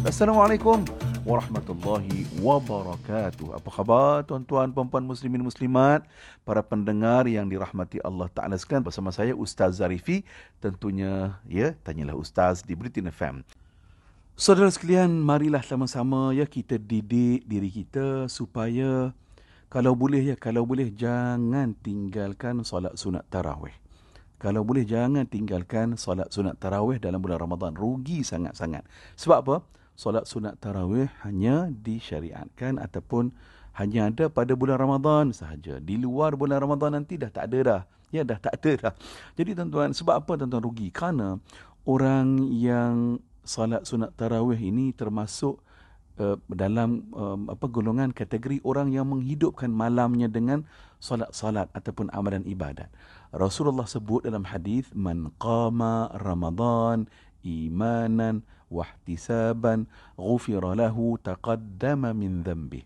Assalamualaikum warahmatullahi wabarakatuh. Apa khabar tuan-tuan, puan-puan muslimin muslimat, para pendengar yang dirahmati Allah Taala sekalian bersama saya Ustaz Zarifi. Tentunya ya, tanyalah Ustaz di Britain FM. Saudara sekalian, marilah sama-sama ya kita didik diri kita supaya kalau boleh ya, kalau boleh jangan tinggalkan solat sunat tarawih. Kalau boleh jangan tinggalkan solat sunat tarawih dalam bulan Ramadan. Rugi sangat-sangat. Sebab apa? solat sunat tarawih hanya disyariatkan ataupun hanya ada pada bulan Ramadan sahaja. Di luar bulan Ramadan nanti dah tak ada dah. Ya dah tak ada dah. Jadi tuan-tuan, sebab apa tuan-tuan rugi? Kerana orang yang solat sunat tarawih ini termasuk uh, dalam um, apa golongan kategori orang yang menghidupkan malamnya dengan solat-solat ataupun amalan ibadat. Rasulullah sebut dalam hadis man qama Ramadan imanan wahtisaban ghufira lahu taqaddama min dhanbi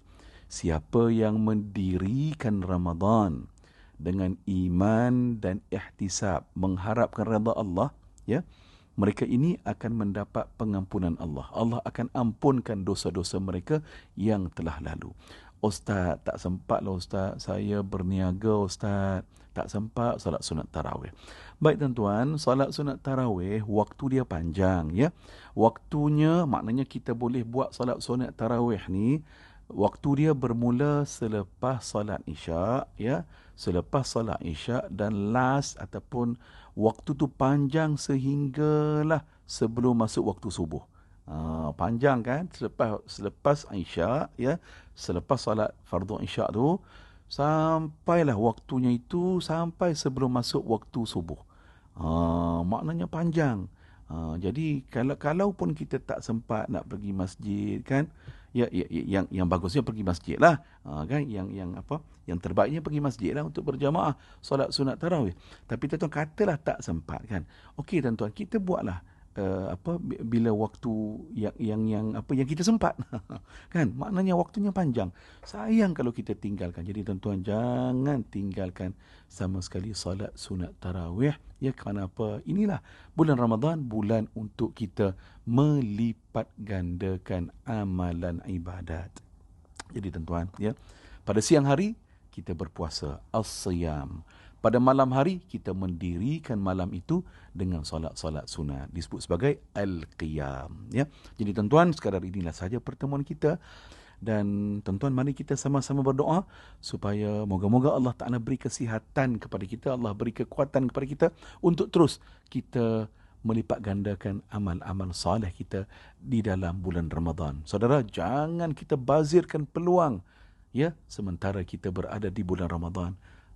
siapa yang mendirikan Ramadan dengan iman dan ihtisab mengharapkan redha Allah ya mereka ini akan mendapat pengampunan Allah Allah akan ampunkan dosa-dosa mereka yang telah lalu Ustaz, tak sempat lah Ustaz. Saya berniaga Ustaz. Tak sempat solat sunat tarawih. Baik tuan-tuan, solat sunat tarawih, waktu dia panjang. ya. Waktunya, maknanya kita boleh buat solat sunat tarawih ni, waktu dia bermula selepas solat isyak. ya, Selepas solat isyak dan last ataupun waktu tu panjang sehinggalah sebelum masuk waktu subuh. Uh, panjang kan selepas selepas isyak ya selepas solat fardu isyak tu sampailah waktunya itu sampai sebelum masuk waktu subuh. Uh, maknanya panjang. Uh, jadi kalau kalau pun kita tak sempat nak pergi masjid kan ya, ya, ya yang yang bagusnya pergi masjid lah. Uh, kan? Yang yang apa? Yang terbaiknya pergi masjid lah untuk berjamaah solat sunat tarawih. Tapi tuan-tuan katalah tak sempat kan? Okey tuan-tuan kita buatlah uh, apa bila waktu yang yang yang apa yang kita sempat. Kan? Maknanya waktunya panjang. Sayang kalau kita tinggalkan. Jadi tuan-tuan jangan tinggalkan sama sekali solat sunat tarawih. Ya kerana apa? Inilah bulan Ramadan bulan untuk kita melipat gandakan amalan ibadat. Jadi tuan-tuan ya pada siang hari kita berpuasa as-siyam pada malam hari kita mendirikan malam itu dengan solat-solat sunat disebut sebagai al-qiyam ya. Jadi tuan-tuan sekadar inilah saja pertemuan kita. Dan tuan-tuan mari kita sama-sama berdoa supaya moga-moga Allah Taala beri kesihatan kepada kita Allah beri kekuatan kepada kita untuk terus kita melipat gandakan amal-amal soleh kita di dalam bulan Ramadan. Saudara, jangan kita bazirkan peluang ya sementara kita berada di bulan Ramadan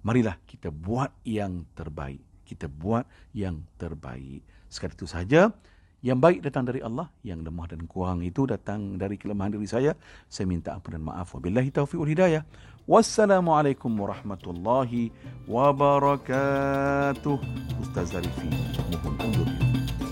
marilah kita buat yang terbaik. Kita buat yang terbaik. Sekali itu saja. Yang baik datang dari Allah, yang lemah dan kurang itu datang dari kelemahan diri saya. Saya minta ampun dan maaf. Wabillahi taufiq wal hidayah. Wassalamualaikum warahmatullahi wabarakatuh. Ustaz Zarifi, mohon